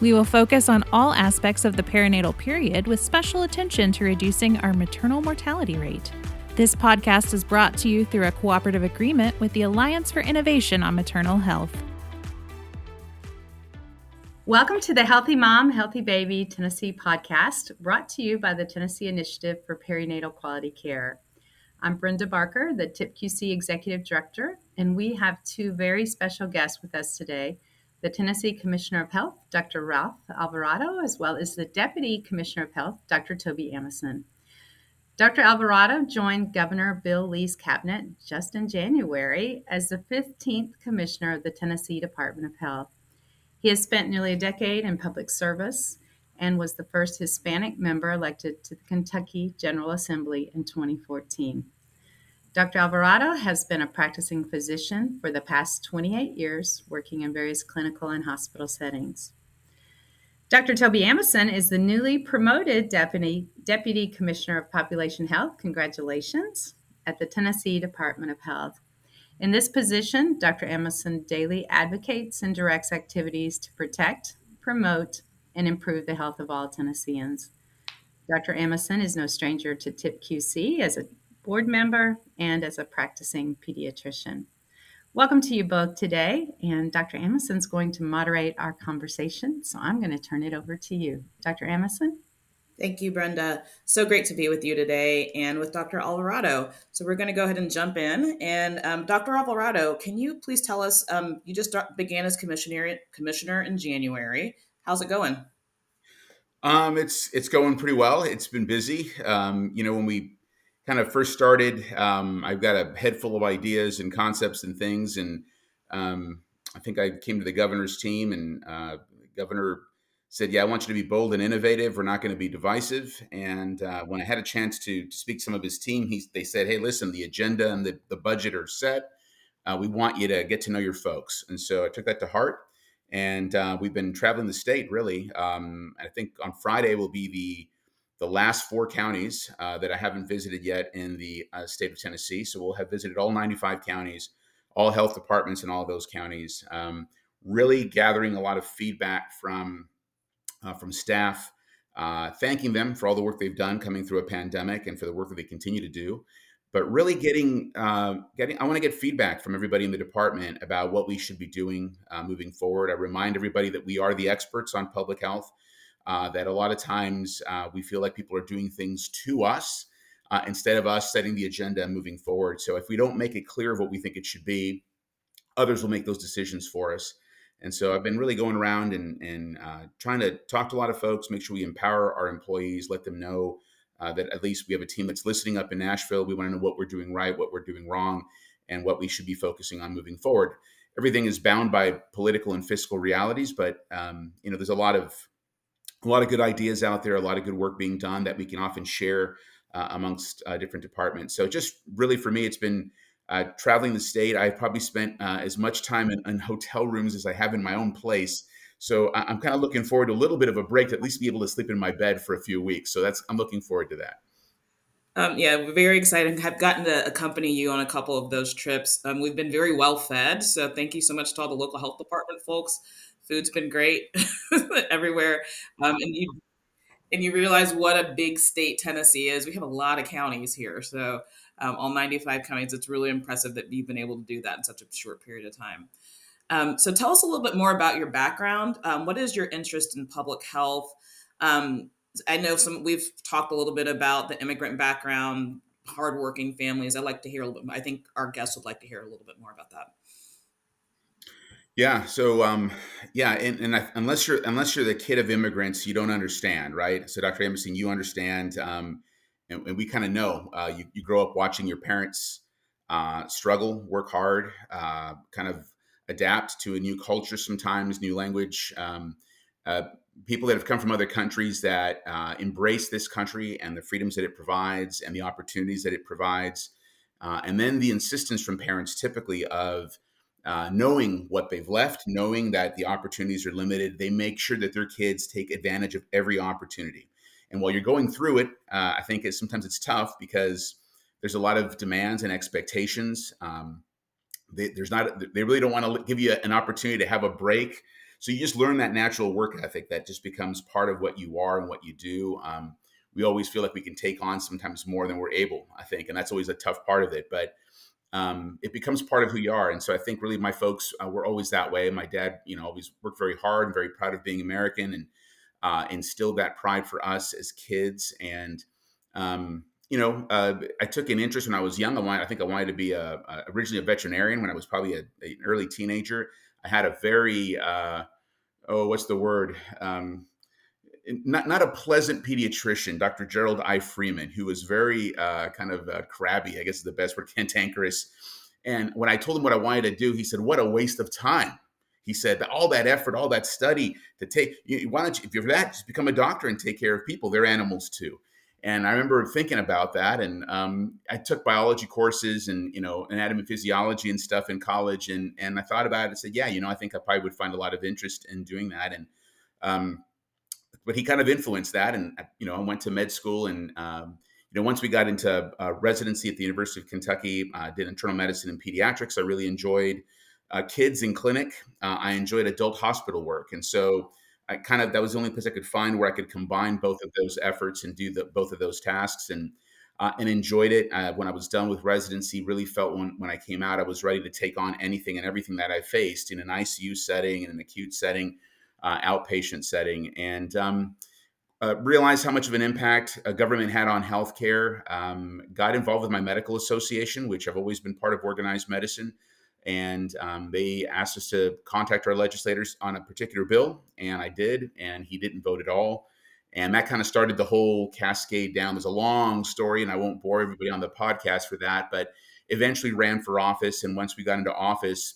We will focus on all aspects of the perinatal period with special attention to reducing our maternal mortality rate. This podcast is brought to you through a cooperative agreement with the Alliance for Innovation on Maternal Health. Welcome to the Healthy Mom, Healthy Baby Tennessee podcast, brought to you by the Tennessee Initiative for Perinatal Quality Care. I'm Brenda Barker, the TIPQC Executive Director, and we have two very special guests with us today the Tennessee Commissioner of Health, Dr. Ralph Alvarado, as well as the Deputy Commissioner of Health, Dr. Tobi Amosun. Dr. Alvarado joined Governor Bill Lee's cabinet just in January as the 15th Commissioner of the Tennessee Department of Health. He has spent nearly a decade in public service and was the first Hispanic member elected to the Kentucky General Assembly in 2014. Dr. Alvarado has been a practicing physician for the past 28 years, working in various clinical and hospital settings. Dr. Tobi Amosun is the newly promoted Deputy, Deputy Commissioner of Population Health. Congratulations at the Tennessee Department of Health. In this position, Dr. Amosun daily advocates and directs activities to protect, promote, and improve the health of all Tennesseans. Dr. Amosun is no stranger to TIPQC as a board member and as a practicing pediatrician. Welcome to you both today, and Dr. is going to moderate our conversation, so I'm going to turn it over to you. Dr. Amosun? Thank you, Brenda. So great to be with you today and with Dr. Alvarado. So we're going to go ahead and jump in. And um, Dr. Alvarado, can you please tell us? Um, you just began as commissioner commissioner in January. How's it going? Um, it's it's going pretty well. It's been busy. Um, you know, when we kind of first started, um, I've got a head full of ideas and concepts and things. And um, I think I came to the governor's team, and uh, governor said, "Yeah, I want you to be bold and innovative. We're not going to be divisive." And uh, when I had a chance to, to speak to some of his team, he, they said, "Hey, listen, the agenda and the, the budget are set. Uh, we want you to get to know your folks." And so I took that to heart. And uh, we've been traveling the state really. Um, I think on Friday will be the the last four counties uh, that I haven't visited yet in the uh, state of Tennessee. So we'll have visited all 95 counties, all health departments in all those counties. Um, really gathering a lot of feedback from uh, from staff, uh, thanking them for all the work they've done coming through a pandemic and for the work that they continue to do. But really getting uh, getting, I want to get feedback from everybody in the department about what we should be doing uh, moving forward. I remind everybody that we are the experts on public health uh, that a lot of times uh, we feel like people are doing things to us uh, instead of us setting the agenda and moving forward. So if we don't make it clear of what we think it should be, others will make those decisions for us. And so I've been really going around and, and uh, trying to talk to a lot of folks, make sure we empower our employees, let them know uh, that at least we have a team that's listening up in Nashville. We want to know what we're doing right, what we're doing wrong, and what we should be focusing on moving forward. Everything is bound by political and fiscal realities, but um, you know there's a lot of a lot of good ideas out there, a lot of good work being done that we can often share uh, amongst uh, different departments. So, just really for me, it's been uh, traveling the state. I've probably spent uh, as much time in, in, hotel rooms as I have in my own place. So, I'm kind of looking forward to a little bit of a break to at least be able to sleep in my bed for a few weeks. So, that's I'm looking forward to that. Um, yeah, we're very excited. I've gotten to accompany you on a couple of those trips. Um, we've been very well fed. So, thank you so much to all the local health department folks food's been great everywhere. Um, and you and you realize what a big state Tennessee is. We have a lot of counties here, so um, all 95 counties. It's really impressive that you've been able to do that in such a short period of time. Um, so tell us a little bit more about your background. Um, what is your interest in public health? Um, I know some we've talked a little bit about the immigrant background, hardworking families. I'd like to hear a little bit. I think our guests would like to hear a little bit more about that. Yeah. So, um, yeah, and, and I, unless you're unless you're the kid of immigrants, you don't understand, right? So, Dr. Amosun, you understand, um, and, and, we kind of know. Uh, you, you grow up watching your parents uh, struggle, work hard, uh, kind of adapt to a new culture, sometimes new language, um, uh, people that have come from other countries that uh, embrace this country and the freedoms that it provides and the opportunities that it provides. Uh, and then the insistence from parents typically of uh, knowing what they've left, knowing that the opportunities are limited, they make sure that their kids take advantage of every opportunity. And while you're going through it, uh, I think it's, sometimes it's tough because there's a lot of demands and expectations. Um, they, there's not they really don't want to give you an opportunity to have a break so you just learn that natural work ethic that just becomes part of what you are and what you do. Um, we always feel like we can take on sometimes more than we're able, I think, and that's always a tough part of it. But um, it becomes part of who you are. And so I think really my folks uh, were always that way. My dad, you know, always worked very hard and very proud of being American and uh, instilled that pride for us as kids. And um, you know, uh, I took an interest when I was young. I wanted, I think I wanted to be a, a originally a veterinarian when I was probably an early teenager. I had a very uh, oh, what's the word? Um, not not a pleasant pediatrician, Dr. Gerald I. Freeman, who was very uh, kind of uh, crabby, I guess is the best word, cantankerous. And when I told him what I wanted to do, he said, "What a waste of time." He said, "All that effort, all that study to take. Why don't you, if you're that, just become a doctor and take care of people. They're animals too." And I remember thinking about that, and um, I took biology courses and you know anatomy, physiology, and stuff in college, and and I thought about it and said, yeah, you know, I think I probably would find a lot of interest in doing that, and um, but he kind of influenced that, and you know, I went to med school, and um, you know, once we got into uh, residency at the University of Kentucky, I uh, did internal medicine and pediatrics. I really enjoyed uh, kids in clinic. Uh, I enjoyed adult hospital work, and so I kind of that was the only place I could find where I could combine both of those efforts and do the, both of those tasks and uh, and enjoyed it. Uh, when I was done with residency, really felt when when I came out, I was ready to take on anything and everything that I faced in an ICU setting, in an acute setting, uh, outpatient setting, and um, uh, realized how much of an impact a government had on healthcare. Um, got involved with my medical association, which I've always been part of organized medicine and um, they asked us to contact our legislators on a particular bill, and I did, and he didn't vote at all. And that kind of started the whole cascade down. There's a long story, and I won't bore everybody on the podcast for that, but eventually ran for office. And once we got into office,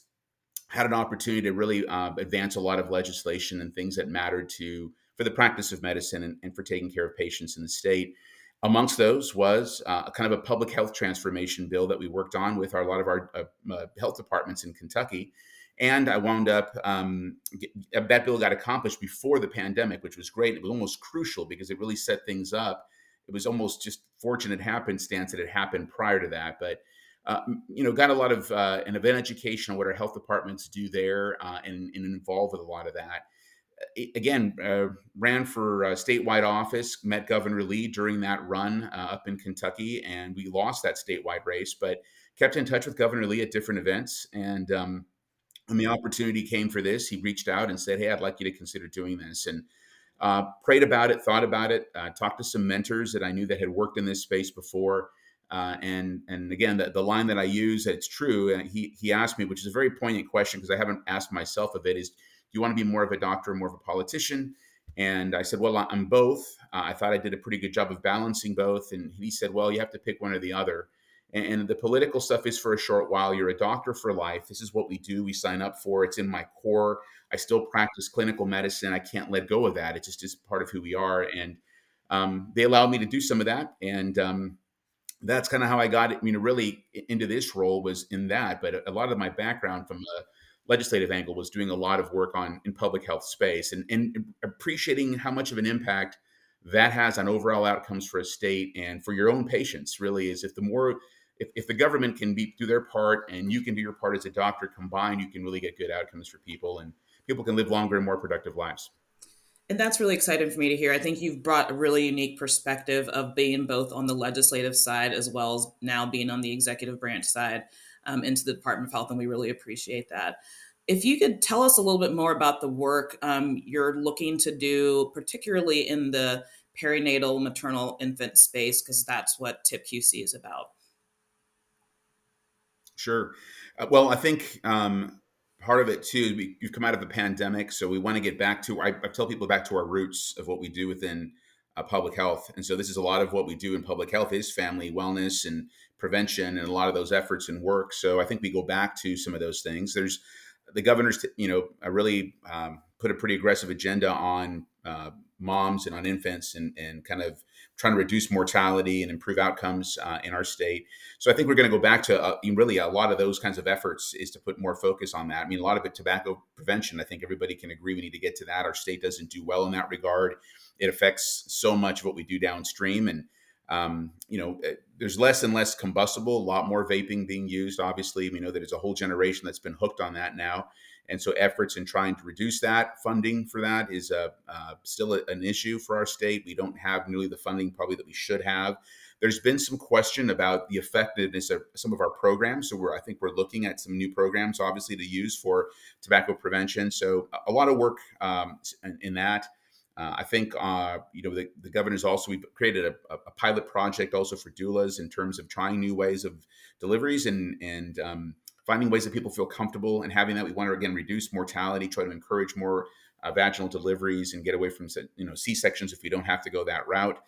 had an opportunity to really uh, advance a lot of legislation and things that mattered to for the practice of medicine and, and for taking care of patients in the state. Amongst those was uh, kind of a public health transformation bill that we worked on with our, a lot of our uh, uh health departments in Kentucky. And I wound up, um, get, uh, that bill got accomplished before the pandemic, which was great. It was almost crucial because it really set things up. It was almost just fortunate happenstance that it happened prior to that. But uh, you know, got a lot of uh, an event education on what our health departments do there, uh, and, and, involved with a lot of that again, uh, ran for statewide office, met Governor Lee during that run uh, up in Kentucky, and we lost that statewide race, but kept in touch with Governor Lee at different events. And um, when the opportunity came for this, he reached out and said, Hey, I'd like you to consider doing this. And uh, prayed about it, thought about it, uh, talked to some mentors that I knew that had worked in this space before. Uh, and and again, the, the line that I use, it's true. and he he asked me, which is a very poignant question because I haven't asked myself of it, is do you want to be more of a doctor, or more of a politician? And I said, well, I'm both. Uh, I thought I did a pretty good job of balancing both. And he said, well, you have to pick one or the other. And, and the political stuff is for a short while. You're a doctor for life. This is what we do. We sign up for. It's in my core. I still practice clinical medicine. I can't let go of that. It just is part of who we are. And um, they allowed me to do some of that. And um, that's kind of how I got, you know, really into this role was in that. But a lot of my background from a legislative angle was doing a lot of work on in public health space and, and appreciating how much of an impact that has on overall outcomes for a state and for your own patients really is if the more if, if the government can be do their part and you can do your part as a doctor combined you can really get good outcomes for people and people can live longer and more productive lives and that's really exciting for me to hear. I think you've brought a really unique perspective of being both on the legislative side as well as now being on the executive branch side um, into the Department of Health, and we really appreciate that. If you could tell us a little bit more about the work um, you're looking to do, particularly in the perinatal maternal infant space, because that's what TIPQC is about. Sure. Uh, well, I think um, part of it too, we, you've come out of a pandemic, so we want to get back to. I, I, tell people back to our roots of what we do within uh, public health, and so this is a lot of what we do in public health is family wellness and prevention and a lot of those efforts and work. So I think we go back to some of those things. There's the governor's, you know, really um, put a pretty aggressive agenda on uh, moms and on infants and, and kind of trying to reduce mortality and improve outcomes uh, in our state. So I think we're going to go back to uh, really a lot of those kinds of efforts is to put more focus on that. I mean, a lot of it tobacco prevention. I think everybody can agree we need to get to that. Our state doesn't do well in that regard. It affects so much of what we do downstream, and um, you know, eh, there's less and less combustible. A lot more vaping being used. Obviously, we know that there's a whole generation that's been hooked on that now. And so, efforts in trying to reduce that funding for that is uh, uh, still a, an issue for our state. We don't have nearly the funding probably that we should have. There's been some question about the effectiveness of some of our programs. So, we're I think we're looking at some new programs, obviously, to use for tobacco prevention. So, a lot of work um, in, in, that. Uh, I think uh, you know the, the governor's also we created a, a, pilot project also for doulas in terms of trying new ways of deliveries and and um, finding ways that people feel comfortable and having that. We want to again reduce mortality, try to encourage more uh, vaginal deliveries, and get away from you know C sections if we don't have to go that route.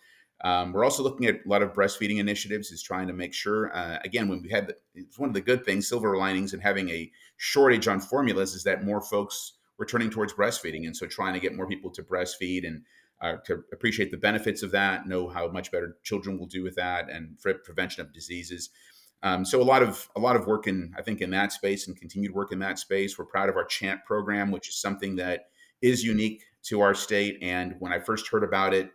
Um, we're also looking at a lot of breastfeeding initiatives, is trying to make sure. Uh, again, when we had the, it's one of the good things, silver linings, and having a shortage on formulas is that more folks were turning towards breastfeeding, and so trying to get more people to breastfeed and uh, to appreciate the benefits of that, know how much better children will do with that, and for prevention of diseases. Um, so a lot of a lot of work in I think in that space and continued work in that space. We're proud of our CHANT program, which is something that is unique to our state. And when I first heard about it,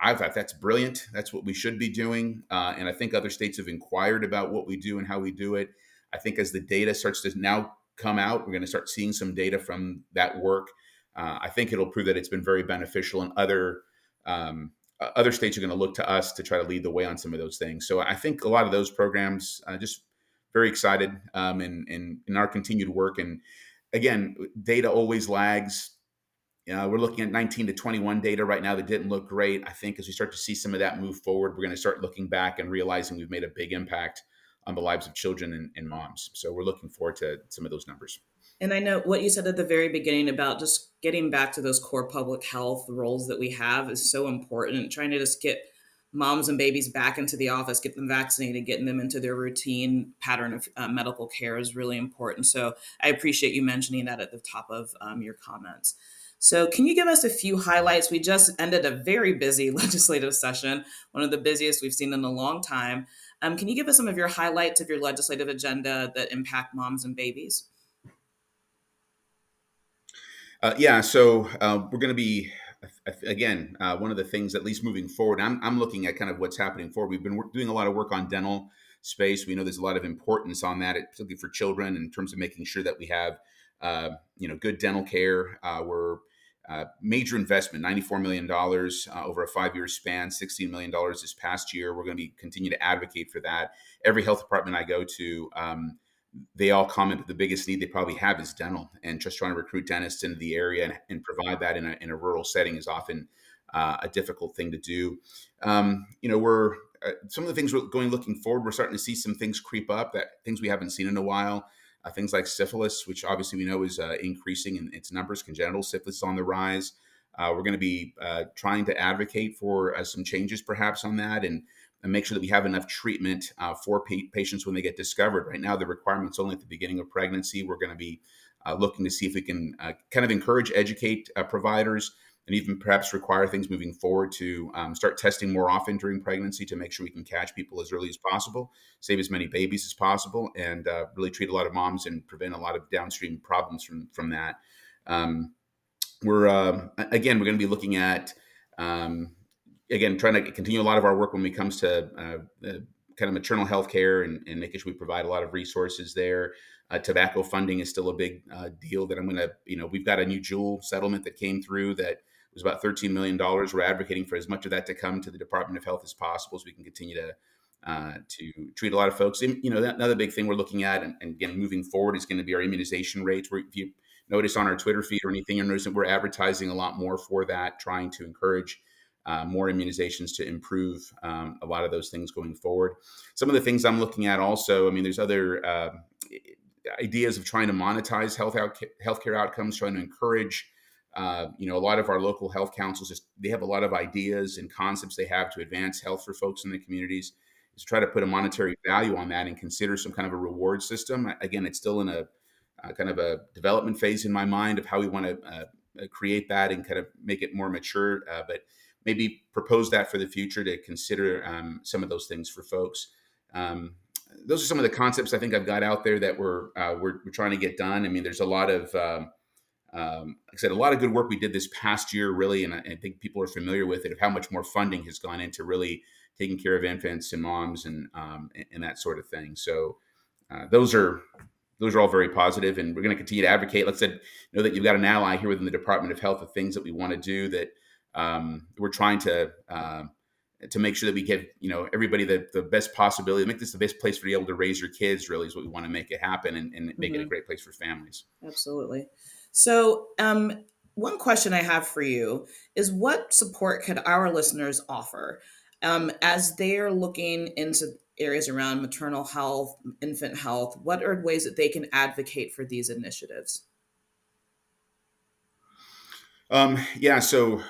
I thought that's brilliant. That's what we should be doing. Uh, and I think other states have inquired about what we do and how we do it. I think as the data starts to now come out, we're going to start seeing some data from that work. Uh, I think it'll prove that it's been very beneficial in other um, other states are going to look to us to try to lead the way on some of those things. So I think a lot of those programs, uh, just very excited um, in, in, in our continued work. And again, data always lags. You know, we're looking at 19 to 21 data right now that didn't look great. I think as we start to see some of that move forward, we're going to start looking back and realizing we've made a big impact on the lives of children and, and moms. So we're looking forward to some of those numbers. And I know what you said at the very beginning about just getting back to those core public health roles that we have is so important. Trying to just get moms and babies back into the office, get them vaccinated, getting them into their routine pattern of uh, medical care is really important. So I appreciate you mentioning that at the top of um, your comments. So, can you give us a few highlights? We just ended a very busy legislative session, one of the busiest we've seen in a long time. Um, can you give us some of your highlights of your legislative agenda that impact moms and babies? Uh, yeah, so uh, we're going to be again uh, one of the things, at least moving forward. I'm, I'm looking at kind of what's happening forward. We've been doing a lot of work on dental space. We know there's a lot of importance on that, particularly for children, in terms of making sure that we have uh, you know good dental care. Uh, we're uh, major investment, $94 million over a five year span, $16 million this past year. We're going to be continue to advocate for that. Every health department I go to, um, they all comment that the biggest need they probably have is dental, and just trying to recruit dentists into the area and, and provide that in a, in a rural setting is often uh, a difficult thing to do. Um, you know, we're uh, some of the things we're going looking forward. We're starting to see some things creep up that things we haven't seen in a while. Uh, things like syphilis, which obviously we know is uh, increasing in its numbers. Congenital syphilis is on the rise. Uh, we're going to be uh, trying to advocate for some changes, perhaps, on that, and and make sure that we have enough treatment uh, for pa- patients when they get discovered. Right now, the requirement's only at the beginning of pregnancy. We're going to be uh, looking to see if we can uh, kind of encourage, educate uh, providers, and even perhaps require things moving forward to um, start testing more often during pregnancy to make sure we can catch people as early as possible, save as many babies as possible, and uh, really treat a lot of moms and prevent a lot of downstream problems from from that. Um, we're um, again, we're going to be looking at um, again, trying to continue a lot of our work when it comes to uh, kind of maternal health care and, and, making sure we provide a lot of resources there. Uh, tobacco funding is still a big uh, deal that I'm going to, you know, we've got a new Juul settlement that came through that was about $13 million. We're advocating for as much of that to come to the Department of Health as possible so we can continue to uh, to treat a lot of folks. And, you know, that, another big thing we're looking at, and, and again, moving forward, is going to be our immunization rates. Where if you notice on our Twitter feed or anything, you're noticing we're advertising a lot more for that, trying to encourage uh, more immunizations to improve um, a lot of those things going forward. Some of the things I'm looking at also, I mean, there's other uh, ideas of trying to monetize health out, healthcare outcomes, trying to encourage. Uh, you know, a lot of our local health councils just they have a lot of ideas and concepts they have to advance health for folks in the communities. Is try to put a monetary value on that and consider some kind of a reward system. Again, it's still in a uh, kind of a development phase in my mind of how we want to uh, uh, create that and kind of make it more mature, but maybe propose that for the future to consider um, some of those things for folks. Um, those are some of the concepts I think I've got out there that we're, uh, we're, we're trying to get done. I mean, there's a lot of um, um, like I said, a lot of good work we did this past year, really, and I, I, think people are familiar with it of how much more funding has gone into really taking care of infants and moms and um, and, that sort of thing. So uh, those are those are all very positive, and we're going to continue to advocate. Let's say know that you've got an ally here within the Department of Health of things that we want to do that um, we're trying to. Uh, to make sure that we give you know everybody the, the best possibility make this the best place for you able to raise your kids really is what we want to make it happen and, and make mm-hmm. it a mm-hmm. great place for families absolutely so, um, one question I have for you is what support could our listeners offer um, as they're looking into areas around maternal health, infant health? What are ways that they can advocate for these initiatives? Um, yeah, so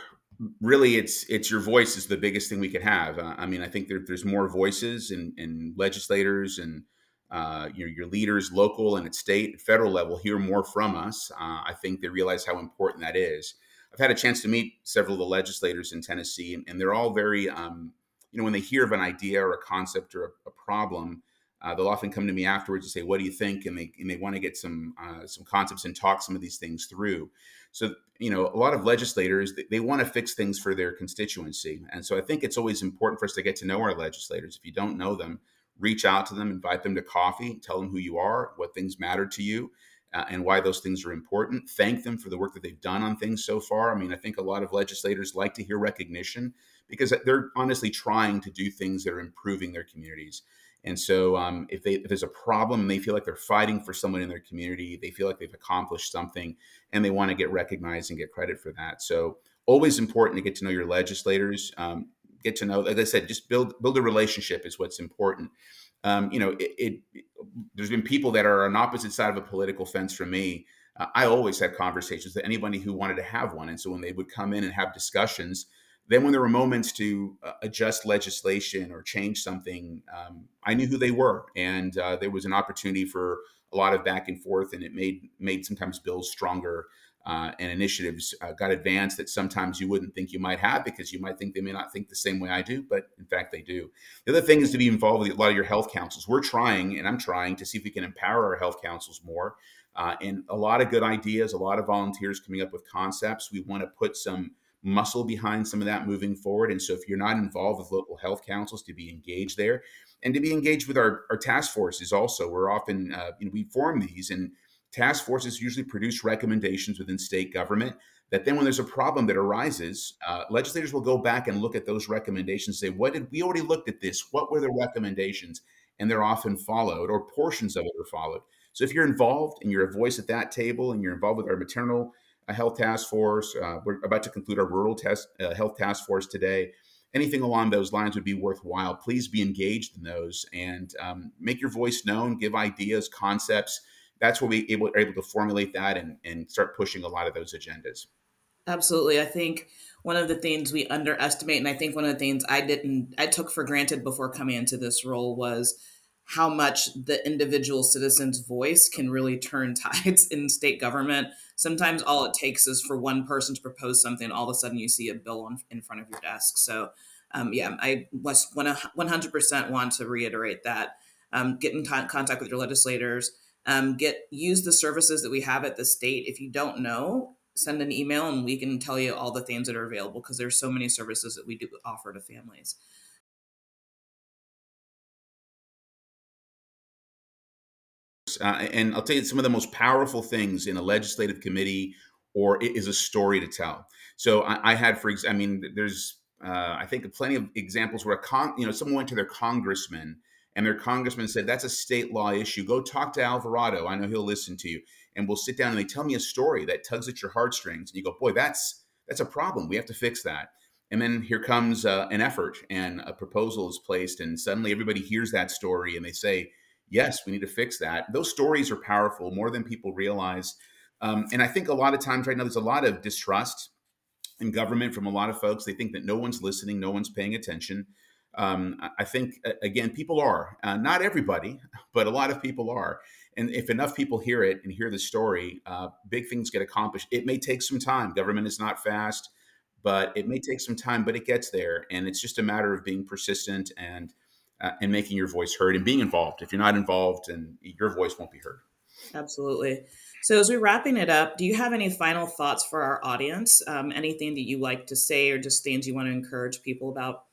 really, it's it's your voice is the biggest thing we could have. Uh, I mean, I think there, there's more voices and, and legislators and uh, your, your leaders, local and at state federal level, hear more from us. Uh, I think they realize how important that is. I've had a chance to meet several of the legislators in Tennessee, and, and they're all very, um, you know, when they hear of an idea or a concept or a, a problem, uh, they'll often come to me afterwards and say, "What do you think?" and they and they want to get some uh, some concepts and talk some of these things through. So you know, a lot of legislators they, they want to fix things for their constituency, and so I think it's always important for us to get to know our legislators. If you don't know them, reach out to them, invite them to coffee, tell them who you are, what things matter to you, uh, and why those things are important. Thank them for the work that they've done on things so far. I mean, I think a lot of legislators like to hear recognition because they're honestly trying to do things that are improving their communities. And so, um, if, they, if there's a problem and they feel like they're fighting for someone in their community, they feel like they've accomplished something, and they want to get recognized and get credit for that. So, always important to get to know your legislators. Um, get to know, like I said, just build build a relationship is what's important. Um, you know, it, it, there's been people that are on opposite side of a political fence from me. Uh, I always had conversations with anybody who wanted to have one, and so when they would come in and have discussions, then when there were moments to uh, adjust legislation or change something, um, I knew who they were, and uh, there was an opportunity for a lot of back and forth, and it made made sometimes bills stronger uh, and initiatives uh, got advanced that sometimes you wouldn't think you might have because you might think they may not think the same way I do, but in fact they do. The other thing is to be involved with a lot of your health councils. We're trying, and I'm trying to see if we can empower our health councils more. Uh, and a lot of good ideas, a lot of volunteers coming up with concepts. We want to put some muscle behind some of that moving forward. And so if you're not involved with local health councils, to be engaged there and to be engaged with our, our task forces also. We're often, uh, you know, we form these and Task forces usually produce recommendations within state government that then when there's a problem that arises, uh, legislators will go back and look at those recommendations, say, what did we already looked at this? What were the recommendations? And they're often followed or portions of it are followed. So if you're involved and you're a voice at that table and you're involved with our maternal uh, health task force, uh, we're about to conclude our rural test, uh, health task force today. Anything along those lines would be worthwhile. Please be engaged in those and um, make your voice known, give ideas, concepts that's where we able, are able to formulate that and, and start pushing a lot of those agendas. Absolutely. I think one of the things we underestimate, and I think one of the things I didn't, I took for granted before coming into this role was how much the individual citizen's voice can really turn tides in state government. Sometimes all it takes is for one person to propose something, all of a sudden you see a bill on, in front of your desk. So, um, yeah, I was 100% want to reiterate that. Um, get in contact with your legislators um, get use the services that we have at the state. If you don't know, send an email and we can tell you all the things that are available because there's so many services that we do offer to families. Uh, and I'll tell you some of the most powerful things in a legislative committee or it is a story to tell. So I, I had, for example, I mean, there's uh, I think plenty of examples where a con, you know, someone went to their congressman and their congressman said, That's a state law issue. Go talk to Alvarado. I know he'll listen to you. And we'll sit down and they tell me a story that tugs at your heartstrings. And you go, Boy, that's that's a problem. We have to fix that. And then here comes uh, an effort and a proposal is placed, and suddenly everybody hears that story and they say, Yes, we need to fix that. Those stories are powerful more than people realize. Um, and I think a lot of times right now, there's a lot of distrust in government from a lot of folks. They think that no one's listening, no one's paying attention. Um, I think again, people are uh, not everybody, but a lot of people are, and if enough people hear it and hear the story, uh, big things get accomplished. It may take some time. Government is not fast, but it may take some time, but it gets there. And it's just a matter of being persistent and uh, and making your voice heard and being involved. If you're not involved, and your voice won't be heard. Absolutely. So, as we're wrapping it up, do you have any final thoughts for our audience? Um, anything that you like to say, or just things you want to encourage people about?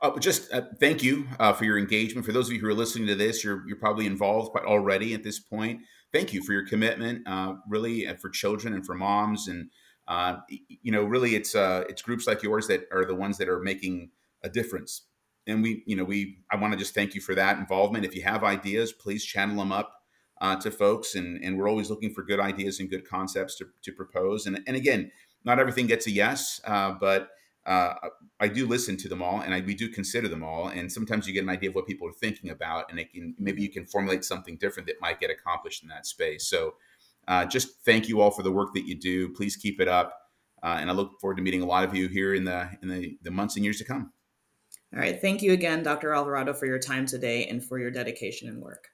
Uh, just uh, thank you uh, for your engagement. For those of you who are listening to this, you're you're probably involved quite already at this point. Thank you for your commitment, uh, really, and for children and for moms, and uh, you know, really, it's uh, it's groups like yours that are the ones that are making a difference. And we, you know, we I want to just thank you for that involvement. If you have ideas, please channel them up to folks, and and we're always looking for good ideas and good concepts to to propose. And and again, not everything gets a yes, but uh, I do listen to them all, and I, we do consider them all. And sometimes you get an idea of what people are thinking about, and it can maybe you can formulate something different that might get accomplished in that space. So, uh, just thank you all for the work that you do. Please keep it up, uh, and I look forward to meeting a lot of you here in the in the, the months and years to come. All right, thank you again, Dr. Alvarado, for your time today and for your dedication and work.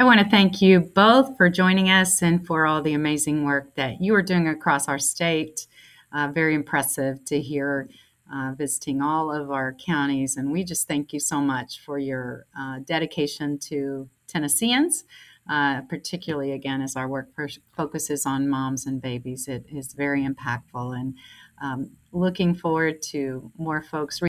I want to thank you both for joining us and for all the amazing work that you are doing across our state. Uh, very impressive to hear uh, visiting all of our counties. And we just thank you so much for your uh, dedication to Tennesseans, uh, particularly again as our work focuses on moms and babies. It is very impactful and um, looking forward to more folks.